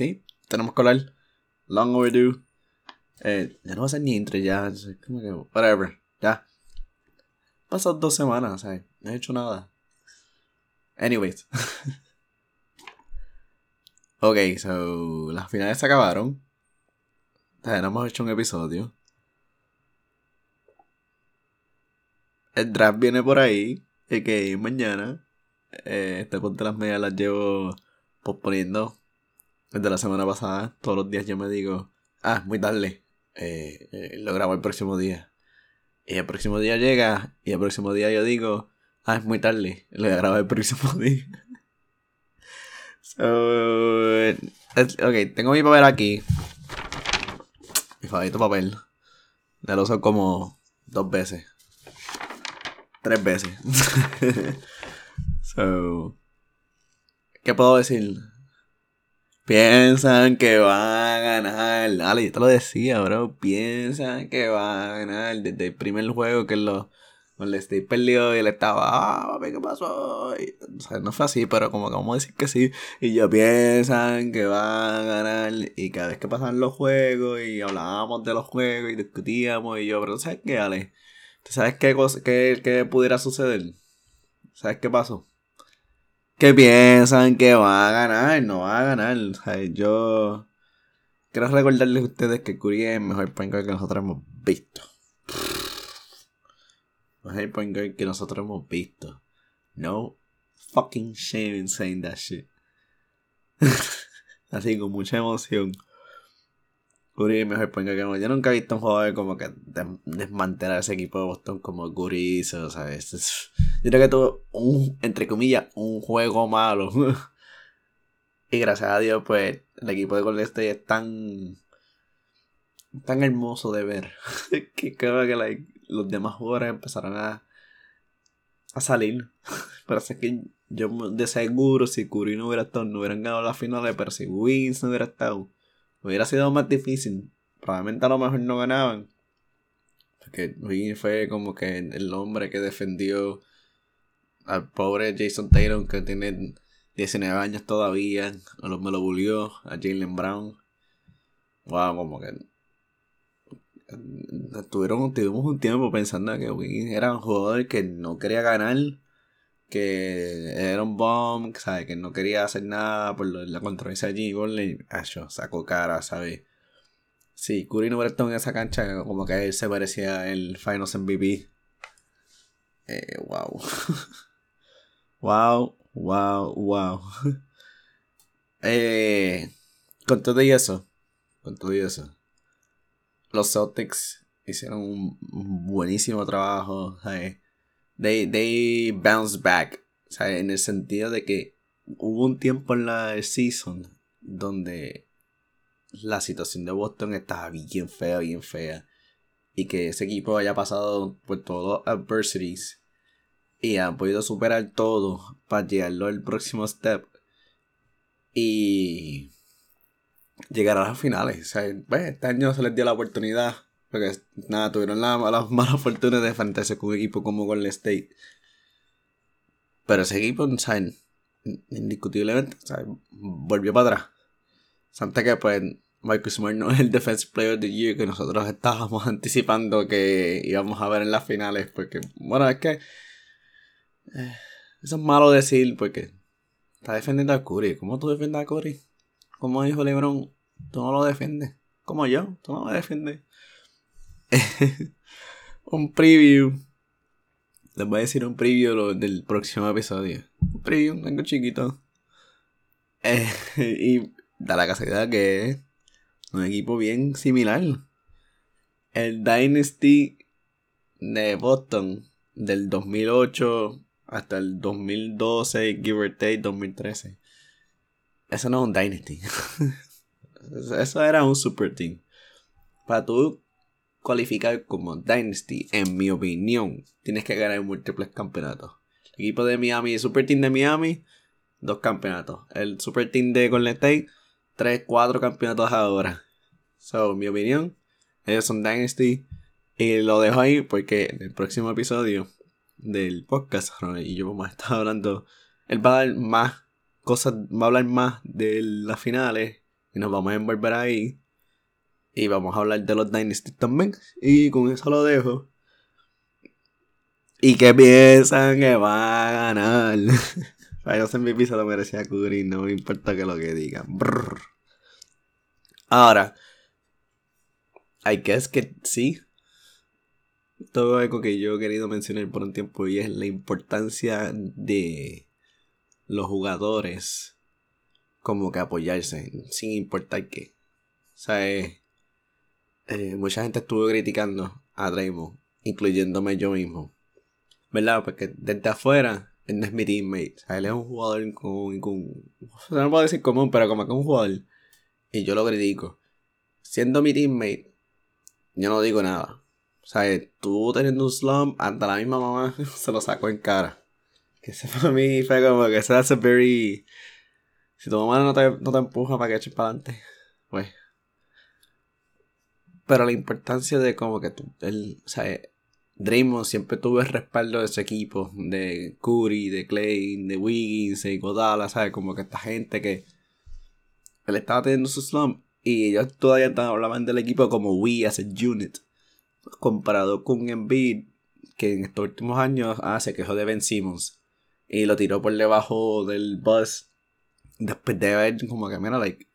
sí, tenemos que hablar. Long overdue. Eh, ya no va a ser ni entre ya. Que, whatever. Ya. Pasado dos semanas. No he hecho nada. Anyways. ok, so. Las finales se acabaron. No hemos hecho un episodio. El draft viene por ahí. Y que mañana. Eh, este ponte las medias las llevo posponiendo. Desde la semana pasada. Todos los días yo me digo. Ah, muy tarde. Eh, eh, lo grabo el próximo día. Y el próximo día llega. Y el próximo día yo digo. Ah, es muy tarde. Lo grabo el próximo día. so, ok, tengo mi papel aquí. Mi favorito papel. Ya lo uso como dos veces. Tres veces. so. ¿Qué puedo decir? Piensan que van a ganar. Dale, yo te lo decía, bro. Piensan que van a ganar. Desde el primer juego que lo. le estoy perdido y él estaba, ah, papi, ¿qué pasó? o sea, no fue así, pero como que vamos a decir que sí. Y yo piensan que van a ganar. Y cada vez que pasan los juegos y hablábamos de los juegos y discutíamos y yo, pero ¿sabes qué, Ale? ¿Tú sabes qué, cosa, qué, qué pudiera suceder? ¿Sabes qué pasó? Que piensan que va a ganar, no va a ganar. O sea, yo quiero recordarles a ustedes que Curry es el mejor point guard que nosotros hemos visto. Mejor point guard que nosotros hemos visto. No fucking shame in saying that shit. Así con mucha emoción. Curry es mejor point que Yo nunca he visto un jugador como que desmantelar ese equipo de Boston como Curry hizo, ¿sabes? Yo creo que tuvo un, entre comillas, un juego malo. y gracias a Dios, pues, el equipo de Golden State es tan. tan hermoso de ver. que creo que los demás jugadores empezaron a. a salir. pero es que yo de seguro, si Curry no hubiera estado, no hubieran ganado las finales, pero si Wins no hubiera estado Hubiera sido más difícil. Probablemente a lo mejor no ganaban. Porque Win fue como que el hombre que defendió al pobre Jason Taylor que tiene 19 años todavía. Me lo bulió a Jalen Brown. Wow, como que tuvieron, tuvimos un tiempo pensando que Win era un jugador que no quería ganar que era un bomb, ¿sabes? Que no quería hacer nada por la controversia allí. Y yo sacó cara, ¿sabes? Sí, Curry no en esa cancha como que él se parecía el Finals MVP. Eh, wow. wow, wow, wow. eh, con todo y eso, con todo y eso, los Celtics hicieron un buenísimo trabajo, ¿sabes? They, they bounce back. O sea, en el sentido de que hubo un tiempo en la season donde la situación de Boston estaba bien fea, bien fea. Y que ese equipo haya pasado por todos los adversities y ha podido superar todo para llegarlo al próximo step. Y llegar a las finales. O sea, pues, este año se les dio la oportunidad porque nada, tuvieron la, mala fortuna de enfrentarse con un equipo como Golden State. Pero ese equipo, ¿saben? Indiscutiblemente. Volvió para atrás. Santa que pues Michael Smart no es el Defensive Player of the Year que nosotros estábamos anticipando que íbamos a ver en las finales. Porque, bueno, es que. Eh, eso es malo decir porque está defendiendo a Curry. ¿Cómo tú defiendes a Curry? Como dijo LeBron, tú no lo defiendes. Como yo, tú no lo defiendes. un preview. Les voy a decir un preview del próximo episodio. Un preview, algo chiquito. Eh, y da la casualidad que es un equipo bien similar. El Dynasty de Boston del 2008 hasta el 2012, give or take 2013. Eso no es un Dynasty. Eso era un super team. Para tú cualificar como Dynasty, en mi opinión, tienes que ganar múltiples campeonatos. El equipo de Miami, el Super Team de Miami, dos campeonatos. El Super Team de Golden State, tres, cuatro campeonatos ahora. So, mi opinión, ellos son Dynasty. Y lo dejo ahí porque en el próximo episodio del podcast, y yo vamos a estar hablando. Él va a dar más cosas, va a hablar más de las finales Y nos vamos a envolver ahí. Y vamos a hablar de los Dynasty también. Y con eso lo dejo. ¿Y qué piensan que va a ganar? Finals MVP se lo merecía Curry, no me importa que lo que digan. Ahora, hay que es que sí. Todo algo que yo he querido mencionar por un tiempo y es la importancia de los jugadores como que apoyarse, sin importar qué. O sea, eh, eh, mucha gente estuvo criticando a Draymond, incluyéndome yo mismo. ¿Verdad? Porque desde afuera, él no es mi teammate. O sea, él es un jugador con, con no puedo decir común, pero como que un jugador. Y yo lo critico. Siendo mi teammate, yo no digo nada. O sea, tú teniendo un slump, hasta la misma mamá se lo sacó en cara. Que ese para mí fue como que se hace very. Si tu mamá no te, no te empuja para que eches para adelante, pues. Pero la importancia de como que tú, él, o sea, Draymond siempre tuvo el respaldo de ese equipo, de Curry, de Clay, de Wiggins, de Godala, ¿sabes? Como que esta gente que él estaba teniendo su slump y ellos todavía hablaban del equipo como we as a unit, comparado con Embiid, que en estos últimos años ah, se quejó de Ben Simmons y lo tiró por debajo del bus después de haber como que mira like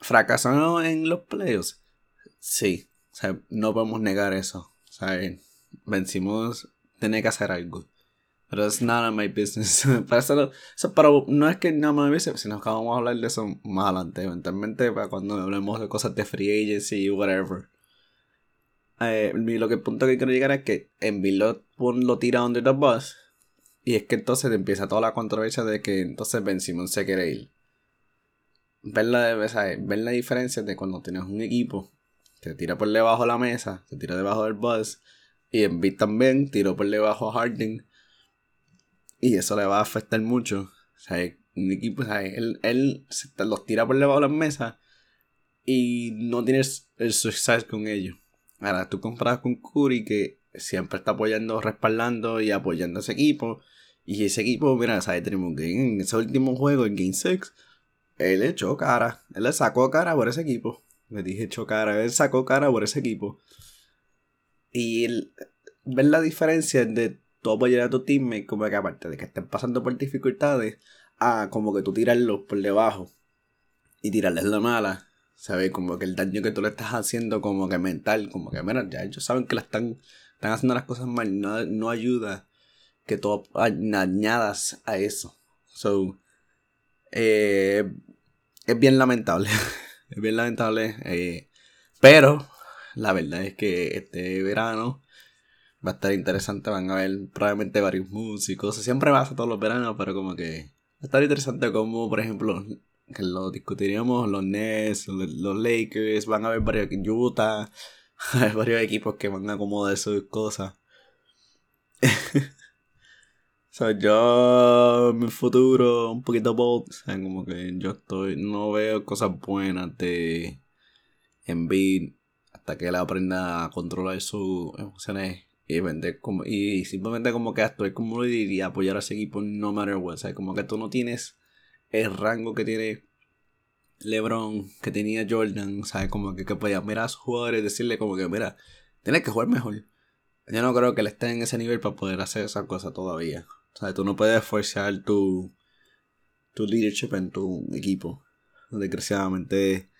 fracasado en los playoffs sí o sea no podemos negar eso. O sea vencimos tiene que hacer algo. Pero es nada my business. Para eso, pero no es que nada my business sino que vamos a hablar de eso más adelante eventualmente para cuando hablemos de cosas de free agency whatever. Eh, lo que el punto que quiero llegar es que en lo, lo tira under the bus y es que entonces empieza toda la controversia de que entonces Ben Simon se quiere ir. Ver la, ver la diferencia de cuando tienes un equipo que tira por debajo de la mesa, se tira debajo del bus, y en beat también tiró por debajo a Harding. Y eso le va a afectar mucho. O sea, un equipo, o sea, él, él los tira por debajo de la mesa y no tienes el suceso con ellos. Ahora, tú compras con Curry que siempre está apoyando, respaldando y apoyando a ese equipo. Y ese equipo, mira, ¿sabes? Tenemos que en ese último juego, en Game 6, él echó cara. Él le sacó cara por ese equipo. Me dije echó cara. Él sacó cara por ese equipo. Y ver la diferencia de tú apoyar a tu teammate, como que aparte de que estén pasando por dificultades, a como que tú tirarlos por debajo y tirarles la mala. ¿Sabes? Como que el daño que tú le estás haciendo, como que mental, como que, mira, ya ellos saben que la están, están haciendo las cosas mal, no, no ayuda que tú añadas a eso. So, eh, es bien lamentable. es bien lamentable. Eh, pero la verdad es que este verano va a estar interesante. Van a haber probablemente varios músicos. Siempre pasa todos los veranos, pero como que va a estar interesante como, por ejemplo, que lo discutiríamos, los Nets, los, Lakers, van a haber varios Utah, hay varios equipos que van a acomodar sus cosas. sea, yo mi futuro un poquito bold, o sea, como que yo estoy, no veo cosas buenas de Embiid hasta que él aprenda a controlar sus emociones y vender como y simplemente como que actuar como lo diría apoyar a ese equipo no matter what, o sea, como que tú no tienes el rango que tiene LeBron, que tenía Jordan, ¿sabes? Como que, que podía mirar a sus jugadores y decirle como que, mira, tienes que jugar mejor. Yo no creo que él esté en ese nivel para poder hacer esa cosa todavía. O sea, tú no puedes forzar tu, tu leadership en tu equipo. Desgraciadamente.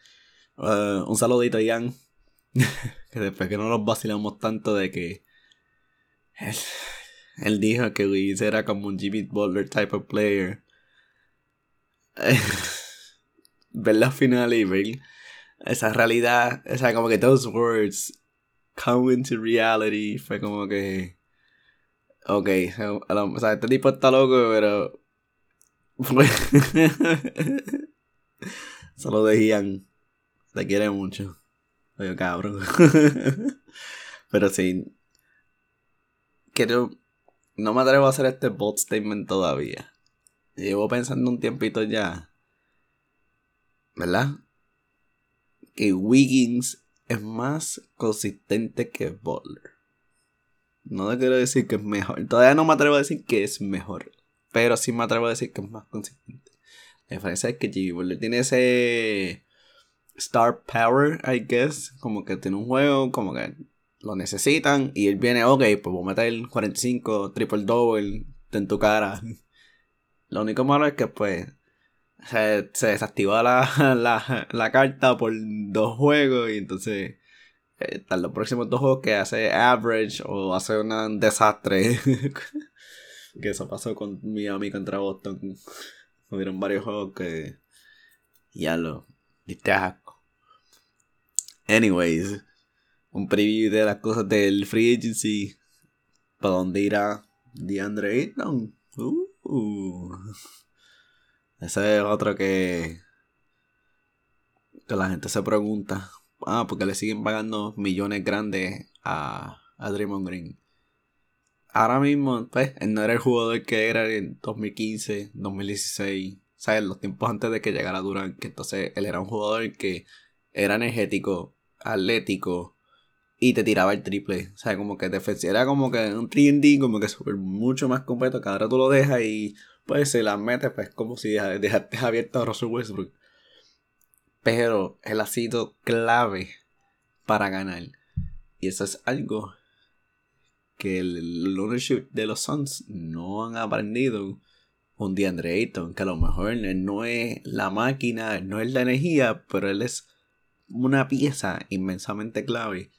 Uh, un saludito Ian. que después que no nos vacilamos tanto de que. Él, dijo que Luis era como un Jimmy Butler type of player. ver la final y ver esa realidad. O sea, como que those words come into reality. Fue como que Ok, o sea, este tipo está loco, pero. Solo decían. Te quiere mucho. Oye, cabrón. pero sí. Quiero. No me atrevo a hacer este bot statement todavía. Llevo pensando un tiempito ya. ¿Verdad? Que Wiggins es más consistente que Butler. No te quiero decir que es mejor. Todavía no me atrevo a decir que es mejor. Pero sí me atrevo a decir que es más consistente. La diferencia es que Jimmy Butler tiene ese. star power, I guess. Como que tiene un juego, como que lo necesitan. Y él viene, ok, pues voy a meter el 45, triple double en tu cara. Lo único malo es que pues se, se desactiva la, la, la, carta por dos juegos y entonces eh, están los próximos dos juegos que hace average o hace un desastre. que eso pasó con Miami contra Boston. Hubieron varios juegos que ya lo diste asco. Anyways, un preview de las cosas del free agency. ¿Para dónde irá DeAndre Ayton? Uh, ese es otro que, que la gente se pregunta. Ah, porque le siguen pagando millones grandes a, a Draymond Green. Ahora mismo, pues, él no era el jugador que era en 2015, 2016. ¿Sabes? Los tiempos antes de que llegara Durant. Que entonces él era un jugador que era energético, atlético y te tiraba el triple. O sea, como que era como que un 3D, como que súper mucho más completo. Que ahora tú lo dejas y pues se la metes, pues como si dejaste abierto a Russell Westbrook. Pero él ha sido clave para ganar. Y eso es algo que el ownership de los Suns no han aprendido un día Andre Ayton, que a lo mejor él no es la máquina, no es la energía, pero él es una pieza inmensamente clave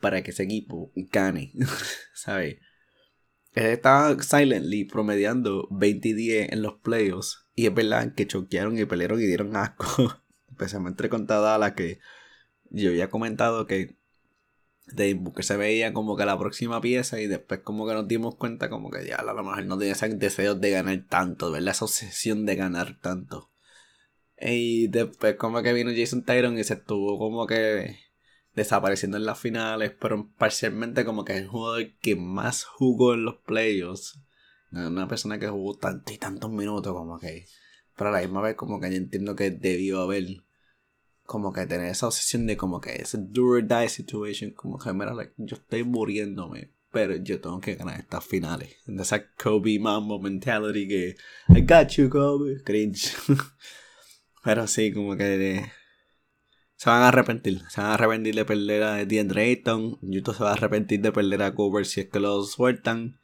para que ese equipo gane, ¿sabes? Él estaba silently promediando 20 10 en los playoffs y es verdad que choquearon y pelearon y dieron asco, especialmente con la que yo había comentado que que se veía como que la próxima pieza y después como que nos dimos cuenta como que ya a lo mejor no tenía ese deseo de ganar tanto, ¿verdad? Esa obsesión de ganar tanto. Y después como que vino Jason Tyron y se estuvo como que desapareciendo en las finales, pero parcialmente como que es el jugador que más jugó en los playoffs. Una persona que jugó tantos y tantos minutos como que... Pero a la misma vez como que yo entiendo que debió haber como que tener esa obsesión de como que ese do or die situation, como que mira, yo estoy muriéndome, pero yo tengo que ganar estas finales. Esa Kobe Mambo mentality que I got you Kobe, cringe. pero sí, como que se van a arrepentir, se van a arrepentir de perder a DeAndre Ayton, YouTube se va a arrepentir de perder a Cooper si es que lo sueltan.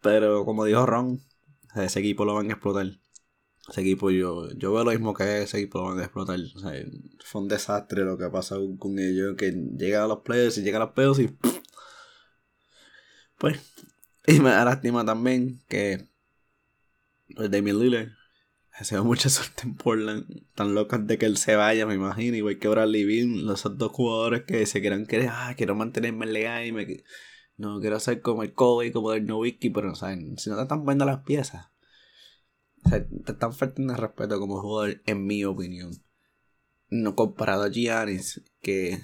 Pero como dijo Ron, ese equipo lo van a explotar. Ese equipo, yo, yo veo lo mismo que ese equipo van a explotar. O sea, fue un desastre lo que ha pasado con ellos. Que llegan a los players y llegan a los pedos y. Pues. Y me da lástima también que. Pues Damian Lillard. Se da mucha suerte en Portland. Tan locas de que él se vaya, me imagino. Igual que Bradley Bean. Los dos jugadores que se quieran que. Ah, quiero mantenerme legal y me. No quiero ser como el Kobe, como el Nowitzki, pero no saben. Si no te están poniendo las piezas o sea, te están faltando respeto como jugador, en mi opinión. No comparado a Giannis, que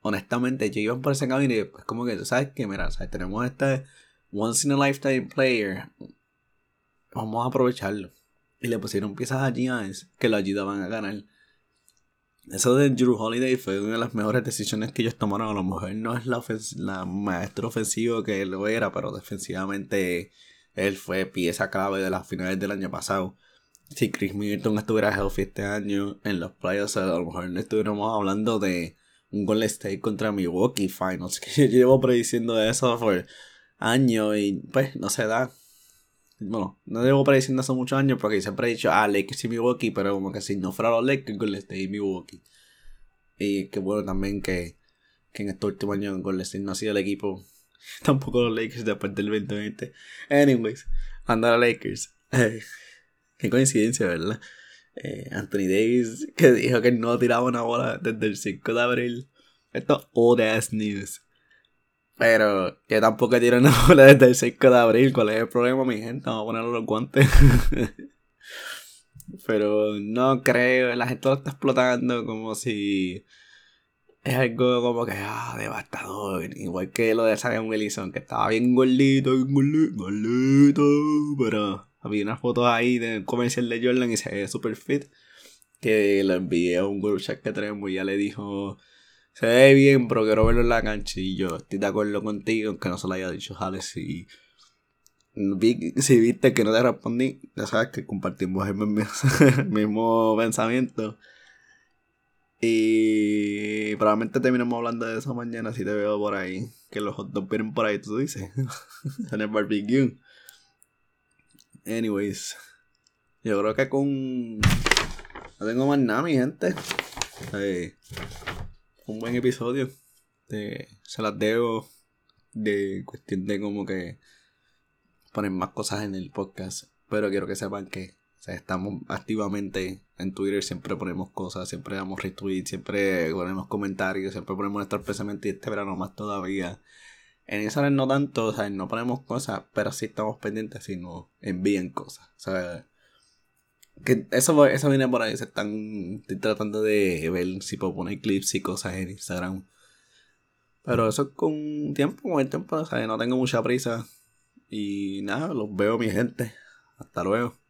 honestamente yo iba por ese camino y pues como que tú sabes que, mira, tenemos este once in a lifetime player. Vamos a aprovecharlo. Y le pusieron piezas a Giannis que lo ayudaban a ganar. Eso de Drew Holiday fue una de las mejores decisiones que ellos tomaron. A lo mejor no es la, la maestro ofensivo que lo era, pero defensivamente él fue pieza clave de las finales del año pasado. Si Chris Middleton estuviera healthy este año en los playoffs, a lo mejor no estuviéramos hablando de un Golden State contra Milwaukee Finals. Que yo llevo prediciendo eso por años y pues no se da. Bueno, no llevo prediciendo hace muchos años porque siempre he dicho, ah, Lakers y Milwaukee, pero como que si no fuera los Lakers, Golden State y Milwaukee. Y qué bueno también que, que en este último año Golden State no ha sido el equipo Tampoco los Lakers después del 2020. Anyways, anda a Lakers. Qué coincidencia, ¿verdad? Eh, Anthony Davis que dijo que no tiraba una bola desde el 5 de abril. Esto es old ass news. Pero que tampoco tiro una bola desde el 5 de abril. ¿Cuál es el problema, mi gente? Vamos a ponerle los guantes. Pero no creo, la gente lo está explotando como si es algo como que, ah, devastador. Igual que lo de Zion Wilson, que estaba bien gordito, bien gordito, gordito. Pero había unas fotos ahí del comercial de Jordan y se ve super fit. Que lo envié a un group chat que tenemos y ya le dijo, se ve bien, pero quiero verlo en la cancha. Y yo estoy de acuerdo contigo, aunque no se lo haya dicho Jale, si, si viste que no te respondí, ya sabes que compartimos el mismo pensamiento. Y probablemente terminemos hablando de eso mañana si te veo por ahí. Que los hot dogs vienen por ahí, tú dices. en el barbecue. Anyways. Yo creo que con. No tengo más nada, mi gente. un buen episodio. se las debo. De cuestión de como que. Poner más cosas en el podcast. Pero quiero que sepan que estamos activamente en Twitter, siempre ponemos cosas, siempre damos retweets, siempre ponemos comentarios, siempre ponemos nuestro pensamiento y este verano más todavía. En Instagram no tanto, o sea, no ponemos cosas, pero sí estamos pendientes si nos envían cosas. O sea, que eso, eso viene por ahí, se están estoy tratando de ver si puedo poner clips y cosas en Instagram. Pero eso es con tiempo, con el tiempo, o sea, no tengo mucha prisa. Y nada, los veo mi gente. Hasta luego.